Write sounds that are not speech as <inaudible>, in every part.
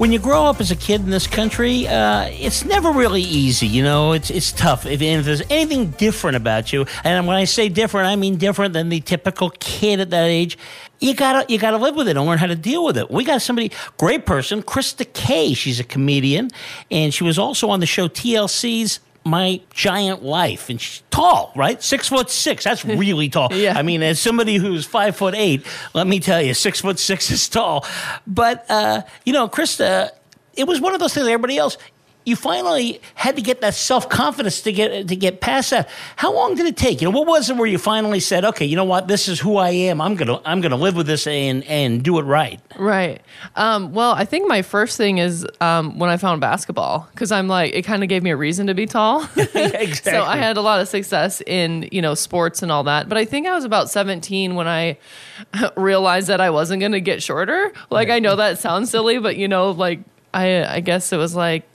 When you grow up as a kid in this country, uh, it's never really easy. You know, it's it's tough. If, if, there's anything different about you, and when I say different, I mean different than the typical kid at that age. You gotta you gotta live with it and learn how to deal with it. We got somebody great person, Krista Kay. She's a comedian, and she was also on the show TLC's my giant life. And she's tall right? Six foot six. That's <laughs> really tall. Yeah. i mean as somebody who's five foot eight let me tell you six foot six is tall. But uh, you know krista it was one of those things everybody else you finally had to get that self confidence to get to get past that. How long did it take? You know, what was it where you finally said, "Okay, you know what? This is who I am. I'm gonna I'm gonna live with this and and do it right." Right. Um, well, I think my first thing is um, when I found basketball because I'm like it kind of gave me a reason to be tall. exactly. <laughs> <laughs> so I had a lot of success in you know sports and all that. But I think I was about 17 when I <laughs> realized that I wasn't going to get shorter. Like I know that sounds silly, but you know, like I I guess it was like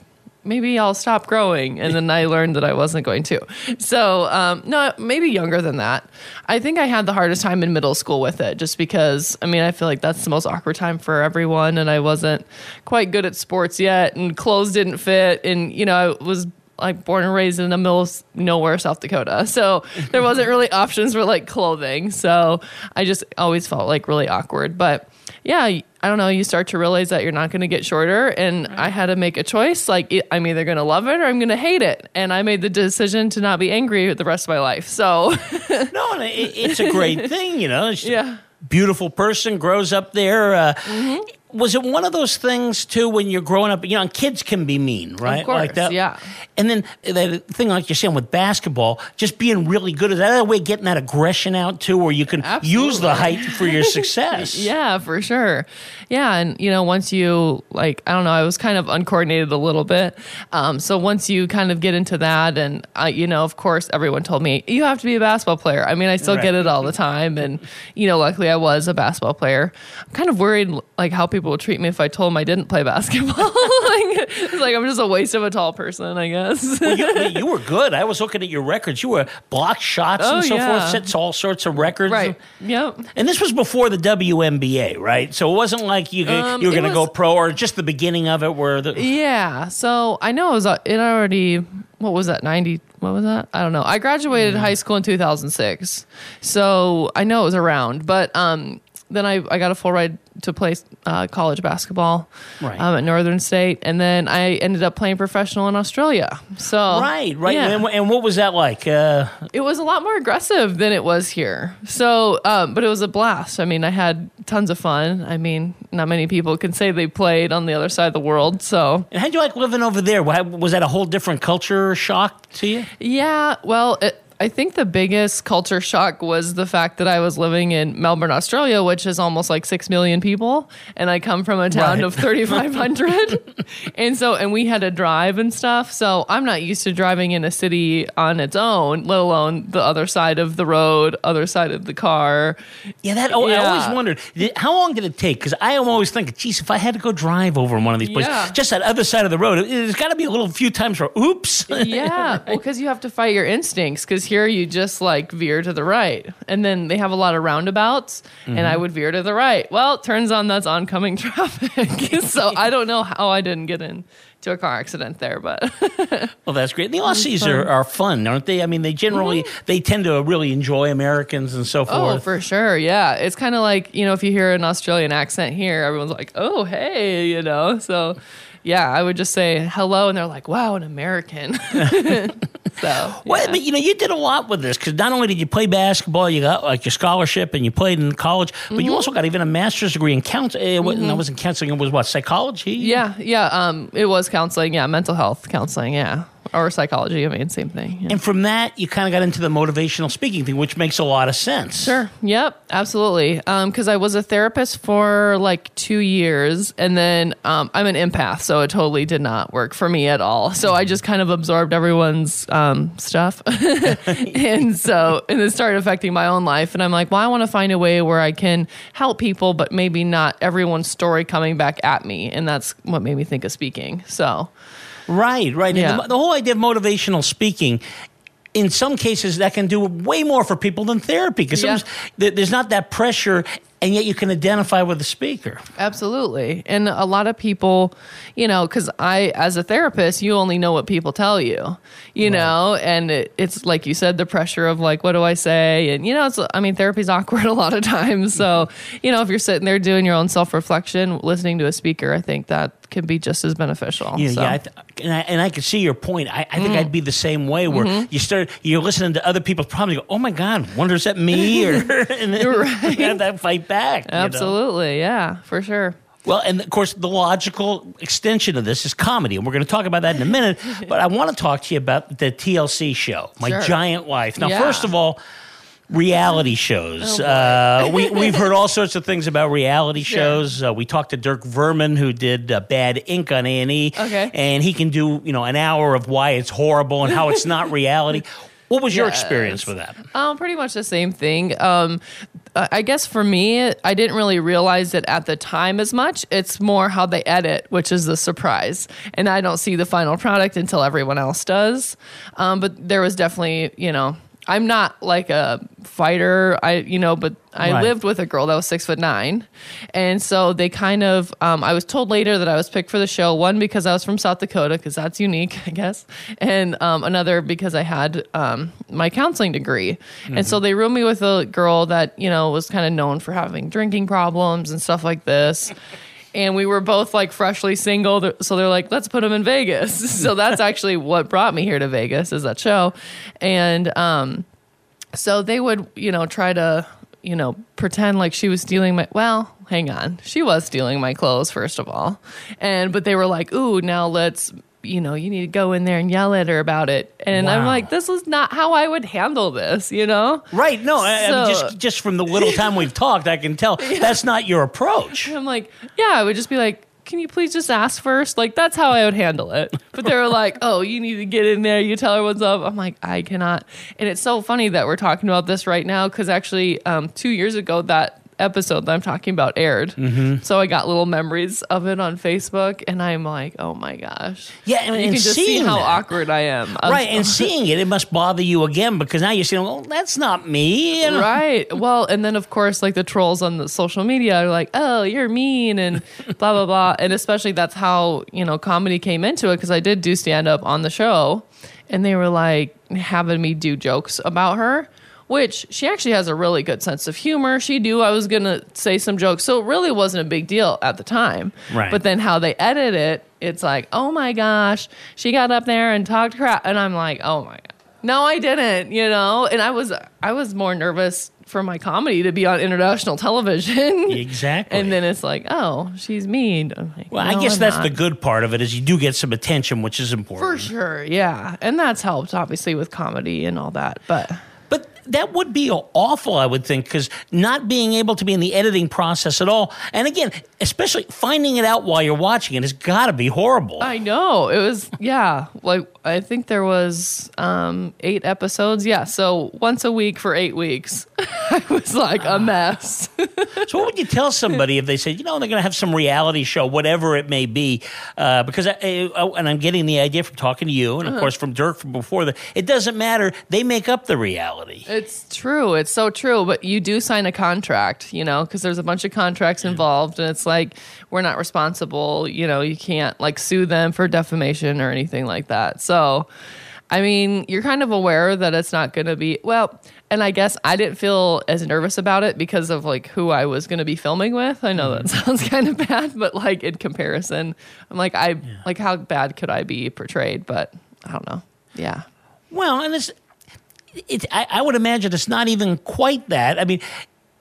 maybe I'll stop growing. And then I learned that I wasn't going to. So, um, no, maybe younger than that. I think I had the hardest time in middle school with it just because, I mean, I feel like that's the most awkward time for everyone. And I wasn't quite good at sports yet, and clothes didn't fit. And, you know, I was like born and raised in the middle of nowhere, South Dakota. So there wasn't really <laughs> options for like clothing. So I just always felt like really awkward. But yeah, I don't know. You start to realize that you're not going to get shorter, and right. I had to make a choice. Like I'm either going to love it or I'm going to hate it, and I made the decision to not be angry the rest of my life. So <laughs> no, it, it's a great thing, you know. yeah, beautiful person grows up there. Uh, mm-hmm was it one of those things too when you're growing up? You know, kids can be mean, right? Of course, like that. Yeah. And then the thing, like you're saying with basketball, just being really good is that a way of getting that aggression out too, where you can Absolutely. use the height for your success. <laughs> yeah, for sure. Yeah, and you know, once you like, I don't know, I was kind of uncoordinated a little bit. Um, so once you kind of get into that, and uh, you know, of course, everyone told me you have to be a basketball player. I mean, I still right. get it all the time, and you know, luckily I was a basketball player. I'm kind of worried like how people would treat me if I told them I didn't play basketball. <laughs> like, it's like I'm just a waste of a tall person, I guess. well, you, <laughs> you, were good. I was looking at your records. You were blocked shots oh, and so yeah. forth, sets all sorts of records. Right. Yep. And this was before the WNBA, right? So it wasn't like you um, you were going to go pro or just the beginning of it, where the yeah. So I know it was uh, it already. What was that? Ninety. What was that? I don't know. I graduated mm-hmm. high school in 2006, so I know it was around. But um, then I, I got a full ride to play uh, college basketball right. um, at Northern State, and then I ended up playing professional in Australia. So right, right. Yeah. And, and, what was that like? Uh, it was a lot more aggressive than it was here. So, um, but it was a blast. I mean, I had tons of fun. I mean, not many people can say they played on the other side of the world. So, and how'd you like living over there? Was that a whole different culture shock to you? Yeah. Well. It, I think the biggest culture shock was the fact that I was living in Melbourne, Australia, which is almost like 6 million people. And I come from a town right. <laughs> of 3,500. and so, and we had to drive and stuff. So I'm not used to driving in a city on its own, let alone the other side of the road, other side of the car. Yeah, that, oh, yeah. I always wondered, how long did it take? Because I am always thinking, geez, if I had to go drive over in one of these places, yeah. just that other side of the road, there's got to be a little few times for oops. yeah. <laughs> Well, because you have to fight your instincts. Because here you just like veer to the right. And then they have a lot of roundabouts, mm-hmm. and I would veer to the right. Well, turns on that's oncoming <laughs> traffic. <laughs> so I don't know how I didn't get in to a car accident there, but <laughs> well, that's great. The Aussies are, are fun, aren't they? I mean, they generally mm-hmm. they tend to really enjoy Americans and so forth. Oh, for sure, yeah. It's kind of like you know, if you hear an Australian accent here, everyone's like, "Oh, hey," you know. So yeah, I would just say hello, and they're like, "Wow, an American." <laughs> so, yeah. well, but you know, you did a lot with this because not only did you play basketball, you got like your scholarship, and you played in college, but mm-hmm. you also got even a master's degree in counseling. It mm-hmm. wasn't counseling; it was what psychology. Yeah, yeah. Um, it was counseling. Yeah, mental health counseling. Yeah. Or psychology. I mean, same thing. yeah. And from that, you kind of got into the motivational speaking thing, which makes a lot of sense. Sure. Yep. Absolutely. Because I was a therapist for like two years, and then um, I'm an empath, so it totally did not work for me at all. So I just kind of absorbed everyone's um, stuff, <laughs> and so and it started affecting my own life. And I'm like, well, I want to find a way where I can help people, but maybe not everyone's story coming back at me, and that's what made me think of speaking. So Right, right. Yeah. The, the whole idea of motivational speaking. In some cases, that can do way more for people than therapy because Yeah. there's not that pressure, and yet you can identify with the speaker. Absolutely. And a lot of people, you know, because I, as a therapist, you only know what people tell you, you know, and it, it's like you said, the pressure of like, what do I say? And, you know, it's, I mean, therapy's <laughs> awkward a lot of times. So, you know, if you're sitting there doing your own self reflection, listening to a speaker, I think that can be just as beneficial. Yeah, So, yeah, I th- and I, and I can see your point. I, I think Mm-hmm. I'd be the same way, where you start, you're listening to other people's problems. You go, "Oh my God, wonder is that me?" Or <laughs> <laughs> and then <laughs> You're you have that fight back. you know? Absolutely. Yeah, for sure. Well, and of course, the logical extension of this is comedy, and we're going to talk about that in a minute. but I want to talk to you about the TLC show, My Sure. Giant Life. Now, Yeah. first of all, reality shows. Oh, uh, we, <laughs> we've heard all sorts of things about reality Sure. shows. Uh, we talked to Dirk Vermin, who did uh, Bad Ink on A and E, and he can do you know an hour of why it's horrible and how it's not <laughs> reality. What was your Yes. experience with that? Um, pretty much the same thing. Um, I I guess for me, I didn't really realize it at the time as much. It's more how they edit, which is the surprise. And I don't see the final product until everyone else does. Um, but there was definitely, you know, I'm not like a fighter. I, you know, but I Right. lived with a girl that was six foot nine, and so they kind of. Um, I was told later that I was picked for the show. One because I was from South Dakota, because that's unique, <laughs> I guess, and um, another because I had um, my counseling degree, and so they roomed me with a girl that you know was kind of known for having drinking problems and stuff like this. And we were both like freshly single, so they're like, "Let's put him in Vegas." <laughs> So that's actually what brought me here to Vegas is that show, and um, so they would, you know, try to, you know, pretend like she was stealing my. Well, hang on, she was stealing my clothes first of all, and but they were like, "Ooh, now let's." You know, you need to go in there and yell at her about it. And I'm like, this is not how I would handle this, you know? Right? No, I, I mean, just just from the little time we've talked, I can tell <laughs> that's not your approach. I'm like, yeah, I would just be like, can you please just ask first? Like, that's how I would handle it. But they were like, oh, you need to get in there. You tell her what's up. I'm like, I cannot. And it's so funny that we're talking about this right now because actually, um, two years ago, that episode that I'm talking about aired. Mm-hmm. So I got little memories of it on Facebook, and I'm like, oh my gosh. Yeah, and, You and can just see how that. awkward I am. Right, and <laughs> seeing it, it must bother you again because now you're saying, "Well, that's not me." you know? right. Well, and then of course, like the trolls on the social media are like, "Oh, you're mean," and <laughs> blah blah blah. And especially that's how you know comedy came into it because I did do stand up on the show, and they were like having me do jokes about her. Which she actually has a really good sense of humor. She knew I was gonna say some jokes, so it really wasn't a big deal at the time. Right. But then how they edit it, it's like, oh my gosh, she got up there and talked crap, and I'm like, oh my god, no, I didn't, you know. And I was I was more nervous for my comedy to be on international <laughs> television. Exactly. And then it's like, oh, she's mean. Like, well, I guess I'm that's not." the good part of it is you do get some attention, which is important. For sure, yeah, and that's helped obviously with comedy and all that. But But that would be awful, I would think, because not being able to be in the editing process at all, and again, especially finding it out while you're watching it, has got to be horrible. I know it was yeah. Like I think there was um eight episodes. Yeah, so once a week for eight weeks. <laughs> I was like a mess. So, what would you tell somebody if they said, you know, they're going to have some reality show, whatever it may be? Uh, because, I, I, and I'm getting the idea from talking to you, and of course from Dirk from before that, it doesn't matter. They make up the reality. It's true. It's so true. But you do sign a contract, you know, because there's a bunch of contracts involved, and it's like we're not responsible. You know, you can't like sue them for defamation or anything like that. So, I mean, you're kind of aware that it's not going to be well. And I guess I didn't feel as nervous about it because of like who I was going to be filming with. I know that mm-hmm. sounds <laughs> kind of bad, but like in comparison, I'm like I like how bad could I be portrayed? But I don't know. Yeah. Well, and it's, it's I, I would imagine it's not even quite that. I mean,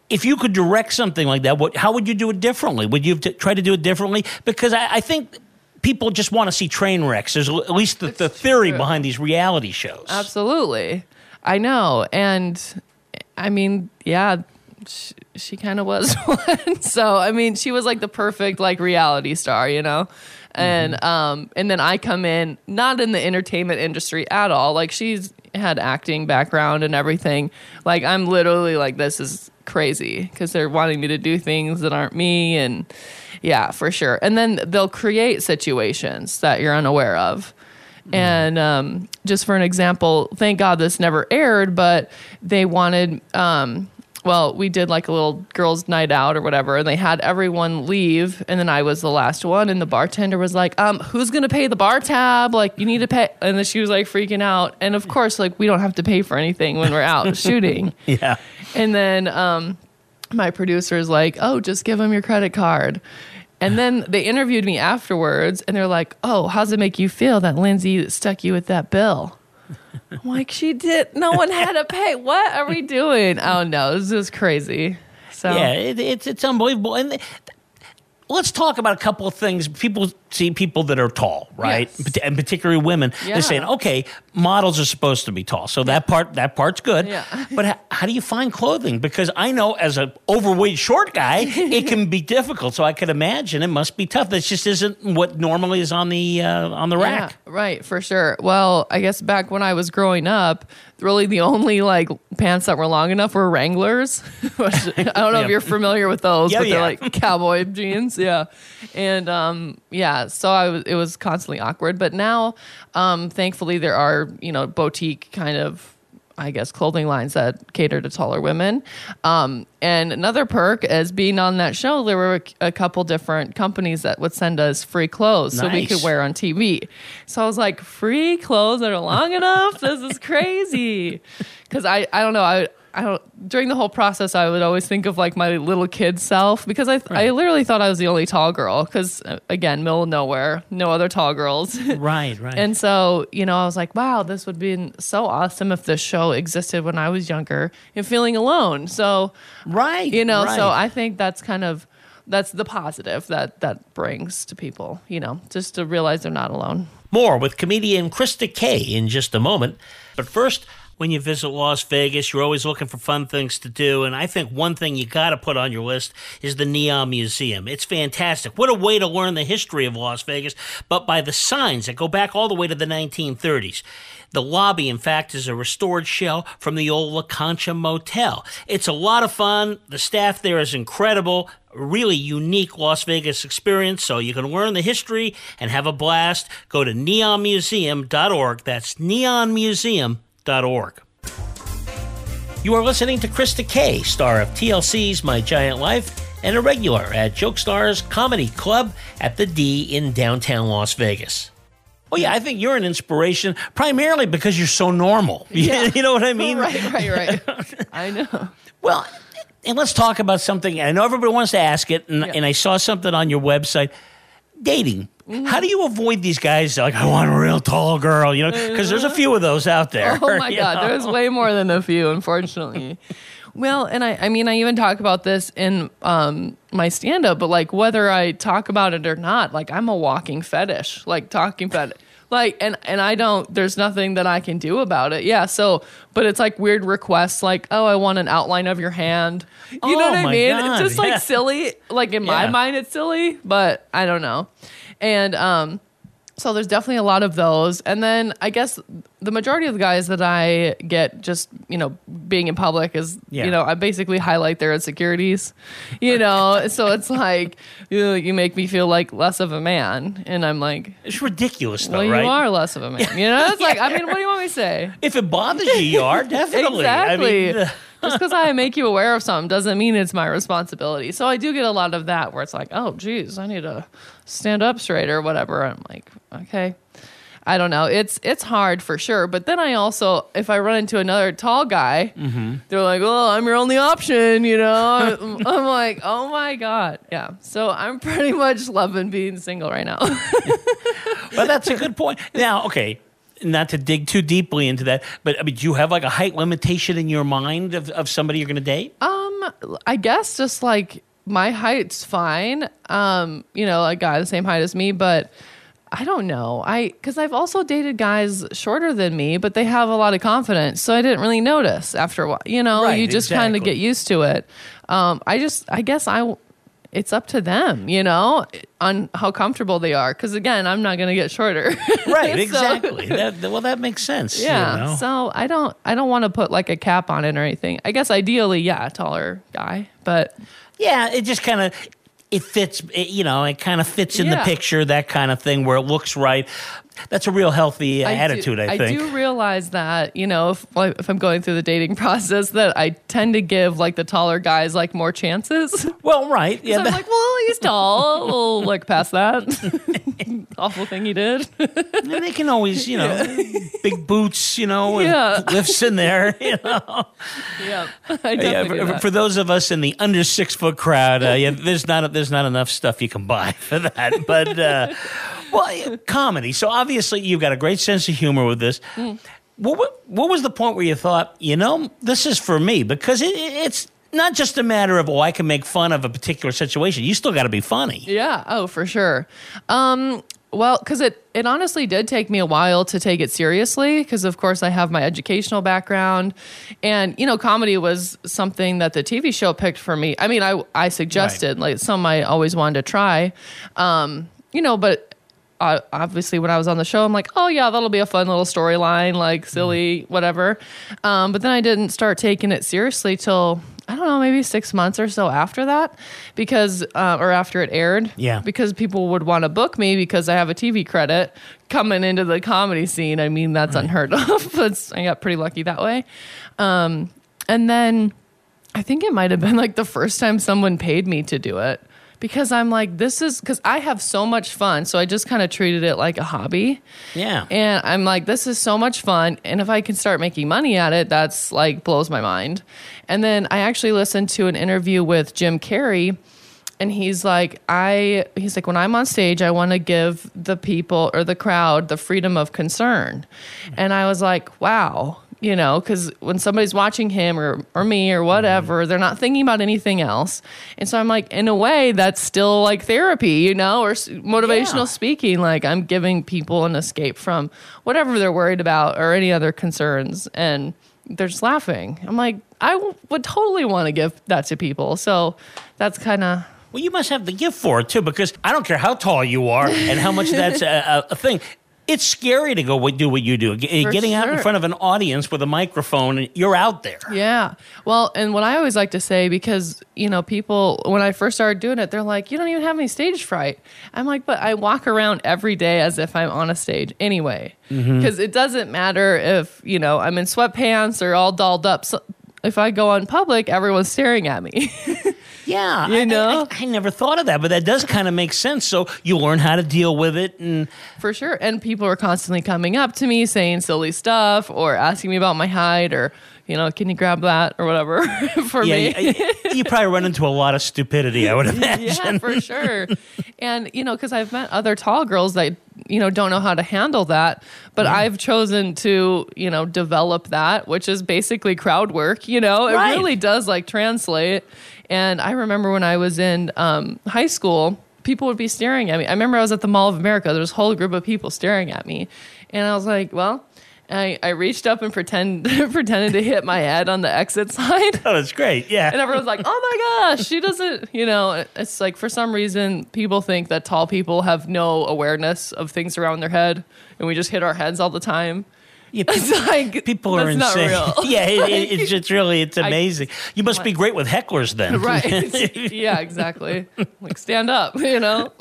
if you could direct something like that, what, how would you do it differently? Would you t- try to do it differently? Because I, I think people just want to see train wrecks. There's at least the, the theory true. behind these reality shows. Absolutely. I know. And I mean, yeah, she, she kind of was <laughs> one. so, I mean, she was like the perfect like reality star, you know? And um and then I come in not in the entertainment industry at all. Like she's had acting background and everything. Like I'm literally like this is crazy because they're wanting me to do things that aren't me and yeah, for sure. And then they'll create situations that you're unaware of. And um, just for an example, thank God this never aired, but they wanted, um, well, we did like a little girls' night out or whatever, and they had everyone leave, and then I was the last one, and the bartender was like, um, "Who's gonna pay the bar tab? Like, you need to pay." And then she was like freaking out, and of course, like we don't have to pay for anything when we're out <laughs> shooting. yeah. And then um, my producer is like, "Oh, just give them your credit card." And then they interviewed me afterwards, and they're like, "Oh, how's it make you feel that Lindsay stuck you with that bill?" I'm like, "She did. No one had to pay. What are we doing? Oh no, this is crazy." So Yeah, it, it's it's unbelievable. And let's talk about a couple of things. People see people that are tall, right? Yes. And particularly women. Yeah. They're saying, okay, models are supposed to be tall, so that part that part's good. Yeah. <laughs> But how, how do you find clothing? Because I know as an overweight short guy, it can be <laughs> difficult. So I could imagine it must be tough. That just isn't what normally is on the uh, on the Yeah, rack. right, for sure. Well, I guess back when I was growing up, really the only like pants that were long enough were Wranglers. <laughs> I don't know Yeah. if you're familiar with those, Yeah, but they're yeah. like cowboy <laughs> jeans. Yeah, and um, yeah, so I was it was constantly awkward. But now, um, thankfully, there are you know boutique kind of. I guess clothing lines that cater to taller women. Um, and another perk is being on that show, there were a, a couple different companies that would send us free clothes so we could wear on TV. So I was like, free clothes that are long enough? This is crazy. Because I, I don't know. I, I don't, during the whole process, I would always think of like my little kid self because I, I literally thought I was the only tall girl. Because uh, again, middle of nowhere, no other tall girls. <laughs> Right, right. And so, you know, I was like, wow, this would be so awesome if this show existed when I was younger and feeling alone. So, right. you know, so. I think that's kind of that's the positive that that brings to people, you know, just to realize they're not alone. More with comedian Krista Kay in just a moment. But first, when you visit Las Vegas, you're always looking for fun things to do. And I think one thing you got to put on your list is the Neon Museum. It's fantastic. What a way to learn the history of Las Vegas, but by the signs that go back all the way to the 1930s. The lobby, in fact, is a restored shell from the old La Concha Motel. It's a lot of fun. The staff there is incredible. Really unique Las Vegas experience, so you can learn the history and have a blast. Go to neonmuseum.org. That's neonmuseum.org. You are listening to Krista Kay, star of TLC's My Giant Life and a regular at Jokesters Comedy Club at the D in downtown Las Vegas. Oh yeah, I think you're an inspiration primarily because you're so normal. <laughs> Yeah. <laughs> you know what I mean? right, right, right. <laughs> I know. Well, and let's talk about something. I know everybody wants to ask it, and, Yeah. and I saw something on your website. Dating. How do you avoid these guys? Like, I want a real tall girl, you know, because there's a few of those out there. Oh my <laughs> god, know? there's way more than a few, unfortunately. well, and I, I mean, I even talk about this in um, my stand up, but like whether I talk about it or not, like I'm a walking fetish, like talking fetish. Like and and I don't there's nothing that I can do about it. Yeah, so but it's like weird requests like, "Oh, I want an outline of your hand." You know Oh what I mean? God, It's just like yeah. silly. Like in my mind it's silly, but I don't know. And um so there's definitely a lot of those. And then I guess the majority of the guys that I get just, you know, being in public is, Yeah. you know, I basically highlight their insecurities, you <laughs> know? so it's like, you, you make me feel like less of a man. And I'm like, It's ridiculous, though, well, right? you are less of a man. You know? It's like, I mean, what do you want me to say? <laughs> If it bothers you, you are <laughs> definitely. Exactly. I mean, Just because I make you aware of something doesn't mean it's my responsibility. So I do get a lot of that where it's like, oh, geez, I need to stand up straight or whatever. I'm like, okay. I don't know. It's it's hard for sure. But then I also, if I run into another tall guy, Mm-hmm. they're like, "Well, I'm your only option," you know. <laughs> I'm like, "Oh my god, yeah." So I'm pretty much loving being single right now. <laughs> but that's a good point. Now, okay, not to dig too deeply into that, but I mean, do you have like a height limitation in your mind of, of somebody you're going to date? Um, I guess just like my height's fine. Um, you know, a guy the same height as me, but I don't know. I because I've also dated guys shorter than me, but they have a lot of confidence, so I didn't really notice after a while. You know, Right, you just kind of get used to it. Um, I just, I guess I. It's up to them, you know, on how comfortable they are. Because again, I'm not going to get shorter. <laughs> Right, So- exactly. <laughs> that, well, that makes sense. you yeah. know? So I don't, I don't want to put like a cap on it or anything. I guess ideally, yeah, taller guy, but Yeah, it just kind of it fits. It, you know, it kind of fits in the picture, that kind of thing, where it looks right. That's a real healthy I do- attitude, I think. I do realize that, you know, if, if I'm going through the dating <laughs> process, that I tend to give like the taller guys like more chances. <laughs> Well, right, yeah, so I'm like, well, he's tall. We'll look past that. <laughs> Awful thing he did. and they can always, you know, big boots, you know, and Yeah. lifts in there. You know, yeah, I yeah, for, for those of us in the under six foot crowd, uh, yeah, there's not there's not enough stuff you can buy for that. But uh, well, comedy. So obviously, you've got a great sense of humor with this. Mm. What, what was the point where you thought, you know, this is for me? Because it, it- it's not just a matter of, oh, I can make fun of a particular situation. You still got to be funny. Yeah. Oh, for sure. Um, well, because it it honestly did take me a while to take it seriously. Because of course I have my educational background, and you know, comedy was something that the TV show picked for me. I mean, I I suggested like some I always wanted to try, um, you know, but. Uh, obviously, when I was on the show, I'm like, oh yeah, that'll be a fun little storyline, like silly, whatever. Um, but then I didn't start taking it seriously till I don't know, maybe six months or so after that, because uh, or after it aired, Yeah. because people would want to book me because I have a TV credit coming into the comedy scene. I mean, that's unheard of. <laughs> but I got pretty lucky that way. Um, and then I think it might have been like the first time someone paid me to do it because I'm like, this is because I have so much fun. So I just kind of treated it like a hobby. Yeah. And I'm like, this is so much fun. And if I can start making money at it, that's like blows my mind. And then I actually listened to an interview with Jim Carrey. And he's like, I, he's like, when I'm on stage, I want to give the people or the crowd the freedom of concern. And I was like, wow, you know, because when somebody's watching him or, or me or whatever, mm-hmm. they're not thinking about anything else. And so I'm like, in a way, that's still like therapy, you know, or motivational Yeah. speaking. Like I'm giving people an escape from whatever they're worried about or any other concerns. And they're just laughing. I'm like, I w- would totally want to give that to people. So that's kind of Well, you must have the gift for it too, because I don't care how tall you are and how much that's a, a thing. It's scary to go do what you do. Getting out in front of an audience with a microphone, and you're out there. Yeah. Well, and what I always like to say, because, you know, people, when I first started doing it, they're like, you don't even have any stage fright. I'm like, but I walk around every day as if I'm on a stage anyway. Mm-hmm. Because it doesn't matter if, you know, I'm in sweatpants or all dolled up. So if I go on public, everyone's staring at me. <laughs> Yeah, You I- I- know? I, I never thought of that, but that does kind of make sense. So you learn how to deal with it, and For sure. And people are constantly coming up to me saying silly stuff or asking me about my height or, you know, can you grab that or whatever <laughs> for yeah, me. you, probably run into a lot of stupidity. I would imagine. <laughs> yeah, for <laughs> sure. And you know, because I've met other tall girls that you know don't know how to handle that, but I've chosen to you know develop that, which is basically crowd work. You know, it really does like translate. And I remember when I was in um, high school. People would be staring at me. I remember I was at the Mall of America. There was a whole group of people staring at me, and I was like, "Well," I, I reached up and pretend <laughs> pretended to hit my head on the exit sign, Oh, that's great. Yeah. and everyone's like, "Oh my gosh, she doesn't." You know, it's like for some reason people think that tall people have no awareness of things around their head, and we just hit our heads all the time. Yeah, <laughs> people, It's like people are insane. <laughs> yeah, it, it, it's <laughs> just really it's amazing. you must be great with hecklers then, right? yeah, exactly. Like stand up, you know.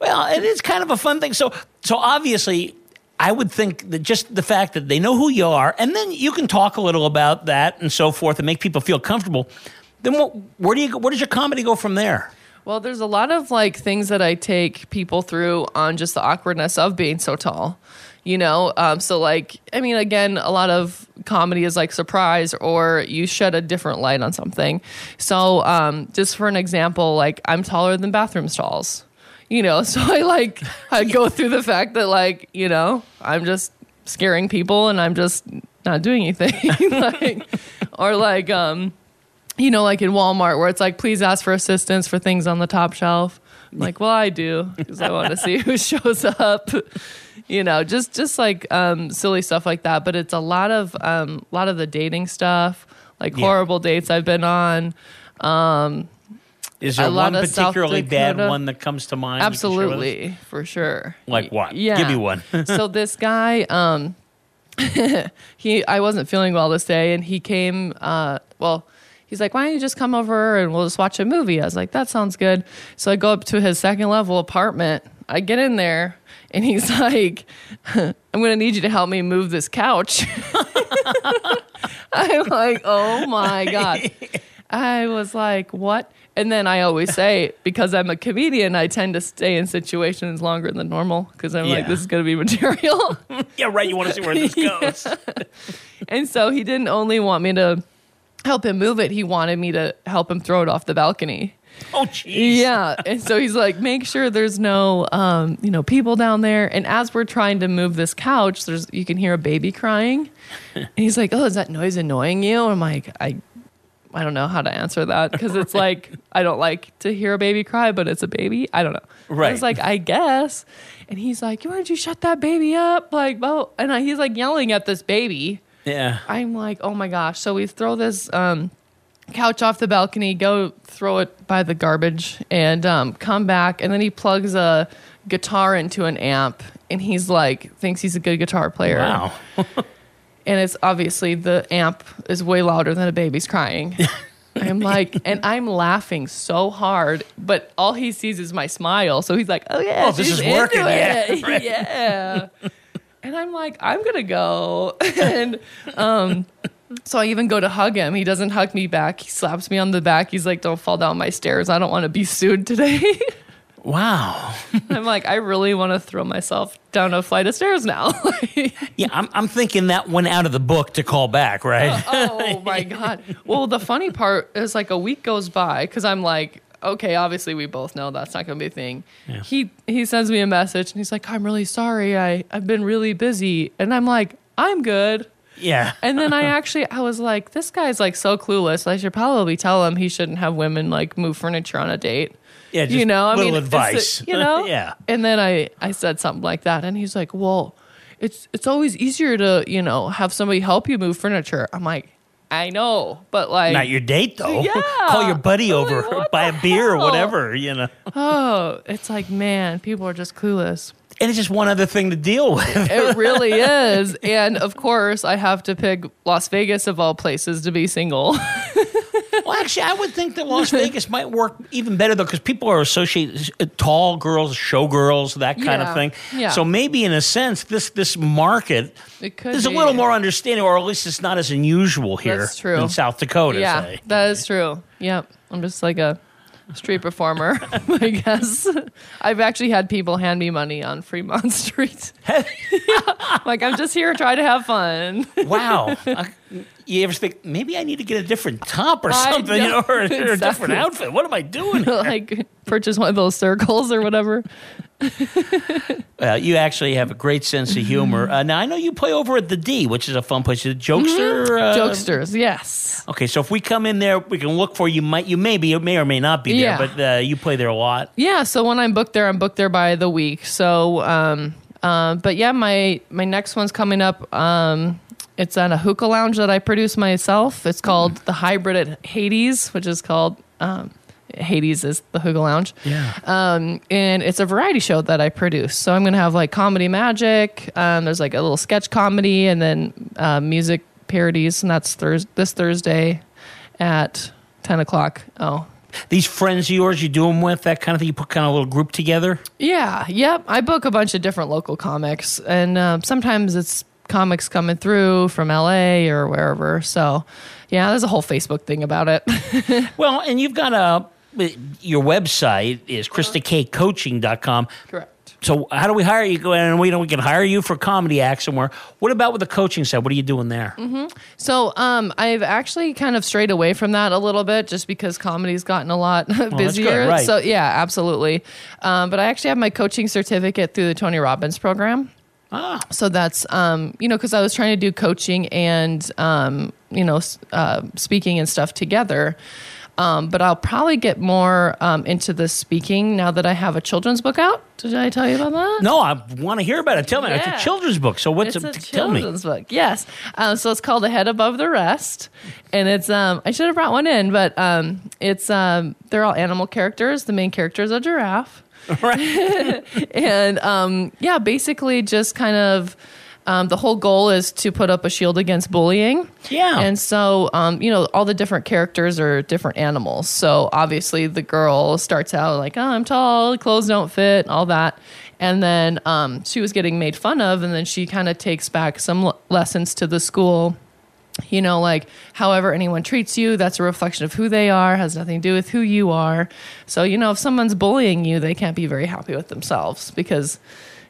Well, it is kind of a fun thing. So, so obviously, I would think that just the fact that they know who you are, and then you can talk a little about that and so forth, and make people feel comfortable. Then, what, where do you go, where does your comedy go from there? Well, there's a lot of like things that I take people through on just the awkwardness of being so tall. You know, um, so like, I mean, again, a lot of comedy is like surprise or you shed a different light on something. So, um, just for an example, like I'm taller than bathroom stalls, you know, <laughs> so I like, I go through the fact that like, you know, I'm just scaring people and I'm just not doing anything. <laughs> like, or like, um, you know, like in Walmart where it's like, please ask for assistance for things on the top shelf. I'm like, well, I do because I want to see who <laughs> shows up. You know, just just like um, silly stuff like that. But it's a lot of um, a lot of the dating stuff, like Yeah. horrible dates I've been on. Is there one particularly bad one that comes to mind? you can share with us? Absolutely, for sure. Like what? Yeah. Give me one. <laughs> so this guy, um, <laughs> he, I wasn't feeling well this day, and he came. Uh, well, he's like, "Why don't you just come over and we'll just watch a movie?" I was like, "That sounds good." So I go up to his second level apartment. I get in there, and he's <laughs> like, "I'm going to need you to help me move this couch." <laughs> I'm like, "Oh my god." <laughs> I was like, what? And then I always say, because I'm a comedian, I tend to stay in situations longer than normal because I'm like, this is going to be material. yeah, right. You want to see where this goes. and so he didn't only want me to help him move it, he wanted me to help him throw it off the balcony. Oh, jeez. Yeah. And so he's like, make sure there's no, um, you know, people down there. And as we're trying to move this couch, there's, you can hear a baby crying. And <laughs> he's like, oh, is that noise annoying you? And I'm like, I, I don't know how to answer that because it's <laughs> like, I don't like to hear a baby cry, but it's a baby. I don't know. Right. I Right. was like, I guess. And he's like, why don't you shut that baby up? Like, well, and I, he's like yelling at this baby. Yeah. I'm like, oh my gosh. So we throw this um, couch off the balcony, go throw it by the garbage, and um, come back. And then he plugs a guitar into an amp, and he's like, thinks he's a good guitar player. Wow. <laughs> And it's obviously the amp is way louder than a baby's crying. <laughs> I'm like, and I'm laughing so hard, but all he sees is my smile. So he's like, oh yeah, Oh, this is working, into yeah, it. <laughs> right. yeah. And I'm like, I'm gonna go. <laughs> and um, so I even go to hug him. He doesn't hug me back. He slaps me on the back. He's like, don't fall down my stairs. I don't want to be sued today. <laughs> Wow. I'm like, I really want to throw myself down a flight of stairs now. <laughs> Yeah, I'm, I'm thinking that went out of the book to call back, right? oh my god. Well, the funny part is like a week goes by because I'm like, okay, obviously we both know that's not going to be a thing. He he sends me a message and he's like, I'm really sorry. I I've been really busy, and I'm like, I'm good. yeah. <laughs> And then I actually I was like, this guy's like so clueless. I should probably tell him he shouldn't have women like move furniture on a date. Yeah, just you know, I little mean, a- advice. you know, <laughs> Yeah. And then I I said something like that, and he's like, "Well, it's it's always easier to you know have somebody help you move furniture." I'm like, I know, but like, Not your date, though. <laughs> Yeah. Call your buddy I'm over, like, buy a beer or whatever, you know. oh, it's like, man, people are just clueless. And it's just one other thing to deal with. It really is, and of course, I have to pick Las Vegas of all places to be single. <laughs> actually, I would think that Las Vegas might work even better, though, because people are associated uh, tall girls, showgirls, that kind of thing. Yeah. So maybe in a sense, this this market is a little more understanding, or at least it's not as unusual here That's true. in South Dakota. yeah, say. that is true. Yep, I'm just like a street performer, <laughs> I guess. I've actually had people hand me money on Fremont <laughs> Street. like I'm just here trying to have fun. wow. <laughs> You ever think maybe I need to get a different top or I something, you know, or, or a different outfit? What am I doing? like purchase one of those circles or whatever. Well, <laughs> you actually have a great sense of humor. Uh, now I know you play over at the D, which is a fun place. The Jokester. Uh, Jokesters, yes. Okay, so if we come in there, we can look for you. Might you maybe you may or may not be there, Yeah. but uh, you play there a lot. Yeah, so when I'm booked there, I'm booked there by the week. So, um, uh, but yeah, my my next one's coming up. Um, it's at a hookah lounge that I produce myself. It's called the Hybrid at Hades, which is called um, Hades is the hookah lounge. Yeah. Um, and it's a variety show that I produce. So I'm gonna have like comedy magic. Um, there's like a little sketch comedy, and then uh, music parodies, and that's Thurs this Thursday at ten o'clock. Oh, These friends of yours, you do them with that kind of thing. You put kind of a little group together. Yeah, yep. I book a bunch of different local comics, and um, sometimes it's comics coming through from LA or wherever. So, yeah, there's a whole Facebook thing about it. <laughs> Well, and you've got a your website is KristaKCoaching.com. Correct. So how do we hire you? And we know we can hire you for comedy acts somewhere. What about with the coaching side? What are you doing there? So, um, I've actually kind of strayed away from that a little bit, just because comedy's gotten a lot <laughs> busier. right. So, yeah, absolutely. Um, but I actually have my coaching certificate through the Tony Robbins program. Ah, So that's um, you know because I was trying to do coaching and um, you know uh, speaking and stuff together. Um, but I'll probably get more um, into the speaking now that I have a children's book out. Did I tell you about that? No, I want to hear about it. Tell me. It's Yeah. a children's book. So what's it's it? a tell me. children's book. Yes. Um, so it's called A Head Above the Rest, and it's um I should have brought one in, but um it's um they're all animal characters. The main character is a giraffe, Right. <laughs> and um yeah, basically just kind of. Um, the whole goal is to put up a shield against bullying. Yeah. And so, um, you know, all the different characters are different animals. So obviously, the girl starts out like, oh, I'm tall, clothes don't fit, all that. And then um, she was getting made fun of, and then she kind of takes back some l- lessons to the school. You know, like however anyone treats you, that's a reflection of who they are, has nothing to do with who you are. So, you know, if someone's bullying you, they can't be very happy with themselves because,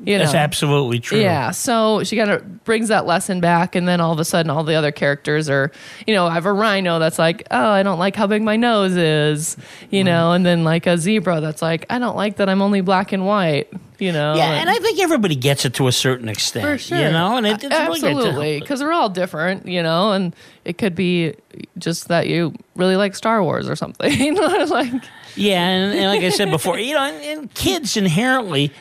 you know. That's absolutely true. Yeah. So she kind of brings that lesson back, and then all of a sudden, all the other characters are, you know, I have a rhino that's like, oh, I don't like how big my nose is, you Mm-hmm. know, and then like a zebra that's like, I don't like that I'm only black and white, you know. Yeah, and I think everybody gets it to a certain extent. for sure, You know, and it, it's really good to- absolutely because we're all different, you know, and it could be just that you really like Star Wars or something, <laughs> <laughs> like Yeah, and, and like I said before, you know, and, and kids inherently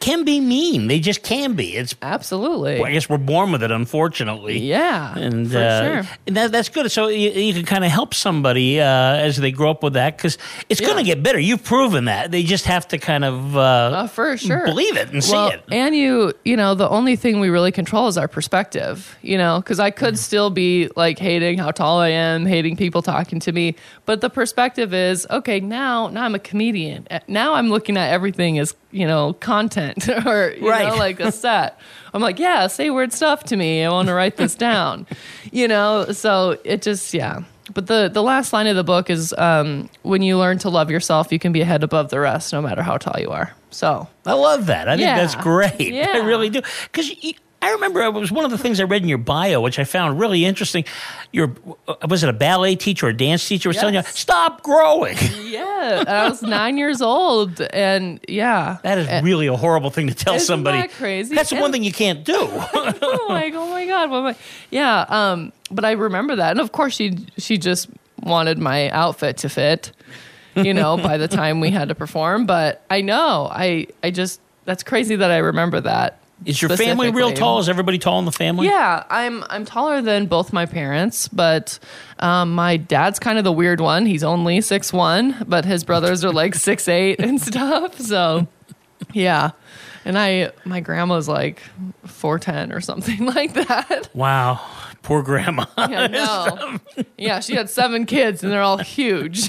can be mean. They just can be. It's absolutely, well, I guess we're born with it, unfortunately. yeah, And, for uh, sure. and that, that's good. So you, you can kind of help somebody uh, as they grow up with that because it's going to get better. You've proven that. They just have to kind of uh, Uh, for sure. believe it and well, see it. And you, you know, the only thing we really control is our perspective, you know, because I Mm. could still be like hating how tall I am, hating people talking to me. But the perspective is, okay, now, now I'm a comedian. Now I'm looking at everything as, you know, content <laughs> or, you Right. know, like a <laughs> set. I'm like, yeah, say weird stuff to me. I want to write this <laughs> down, you know? So it just, yeah. But the, the last line of the book is um, when you learn to love yourself, you can be a head above the rest, no matter how tall you are. So I love that. I think that's great. Yeah. I really do. Because I remember it was one of the things I read in your bio, which I found really interesting. Your was it a ballet teacher or a dance teacher was telling you stop growing. <laughs> Yeah, I was nine years old, and yeah, That is really a horrible thing to tell Isn't somebody. that crazy? That's the one thing you can't do. <laughs> oh my, oh my god, what am I? Yeah, um, but I remember that, and of course she she just wanted my outfit to fit, you know, by the time we had to perform. But I know, I I just that's crazy that I remember that. Is your family real tall? Is everybody tall in the family? Yeah, I'm I'm taller than both my parents, but um, my dad's kind of the weird one. He's only six one, but his brothers are like six eight and <laughs> stuff. So, yeah, and I my grandma's like four ten or something <laughs> like that. Wow. Poor grandma. Yeah, no, <laughs> yeah, she had seven kids and they're all huge.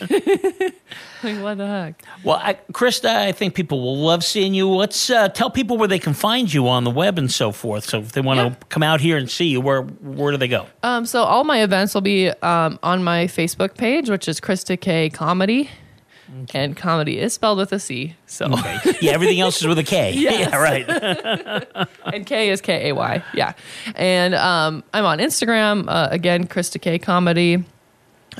<laughs> like what the heck? Well, I, Krista, I think people will love seeing you. Let's uh, tell people where they can find you on the web and so forth. So if they want to Yeah. come out here and see you, where where do they go? Um, so all my events will be um, on my Facebook page, which is Krista K Comedy. And comedy is spelled with a C. So yeah, everything else is with a K. <laughs> Yeah, right. <laughs> and K is K A Y. Yeah. And um, I'm on Instagram uh, again, Krista K Comedy.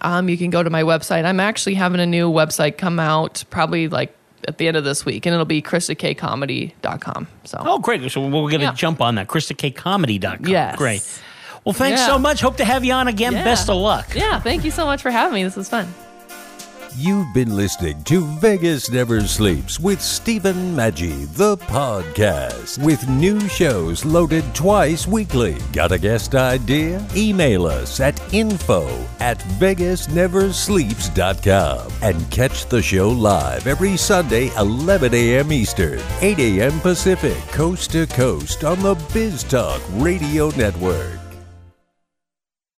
Um, you can go to my website. I'm actually having a new website come out probably like at the end of this week, and it'll be KristaKComedy.com. So Oh, great. So we're going to Yeah. jump on that. KristaKComedy.com. Yes. Great. Well, thanks Yeah. so much. Hope to have you on again. Yeah. Best of luck. yeah, thank you so much for having me. This was fun. You've been listening to Vegas Never Sleeps with Stephen Maggi, the podcast, with new shows loaded twice weekly. Got a guest idea? Email us at info at vegasneversleeps.com and catch the show live every Sunday, 11 a.m. Eastern, 8 a.m. Pacific, coast to coast on the Biz Talk Radio Network.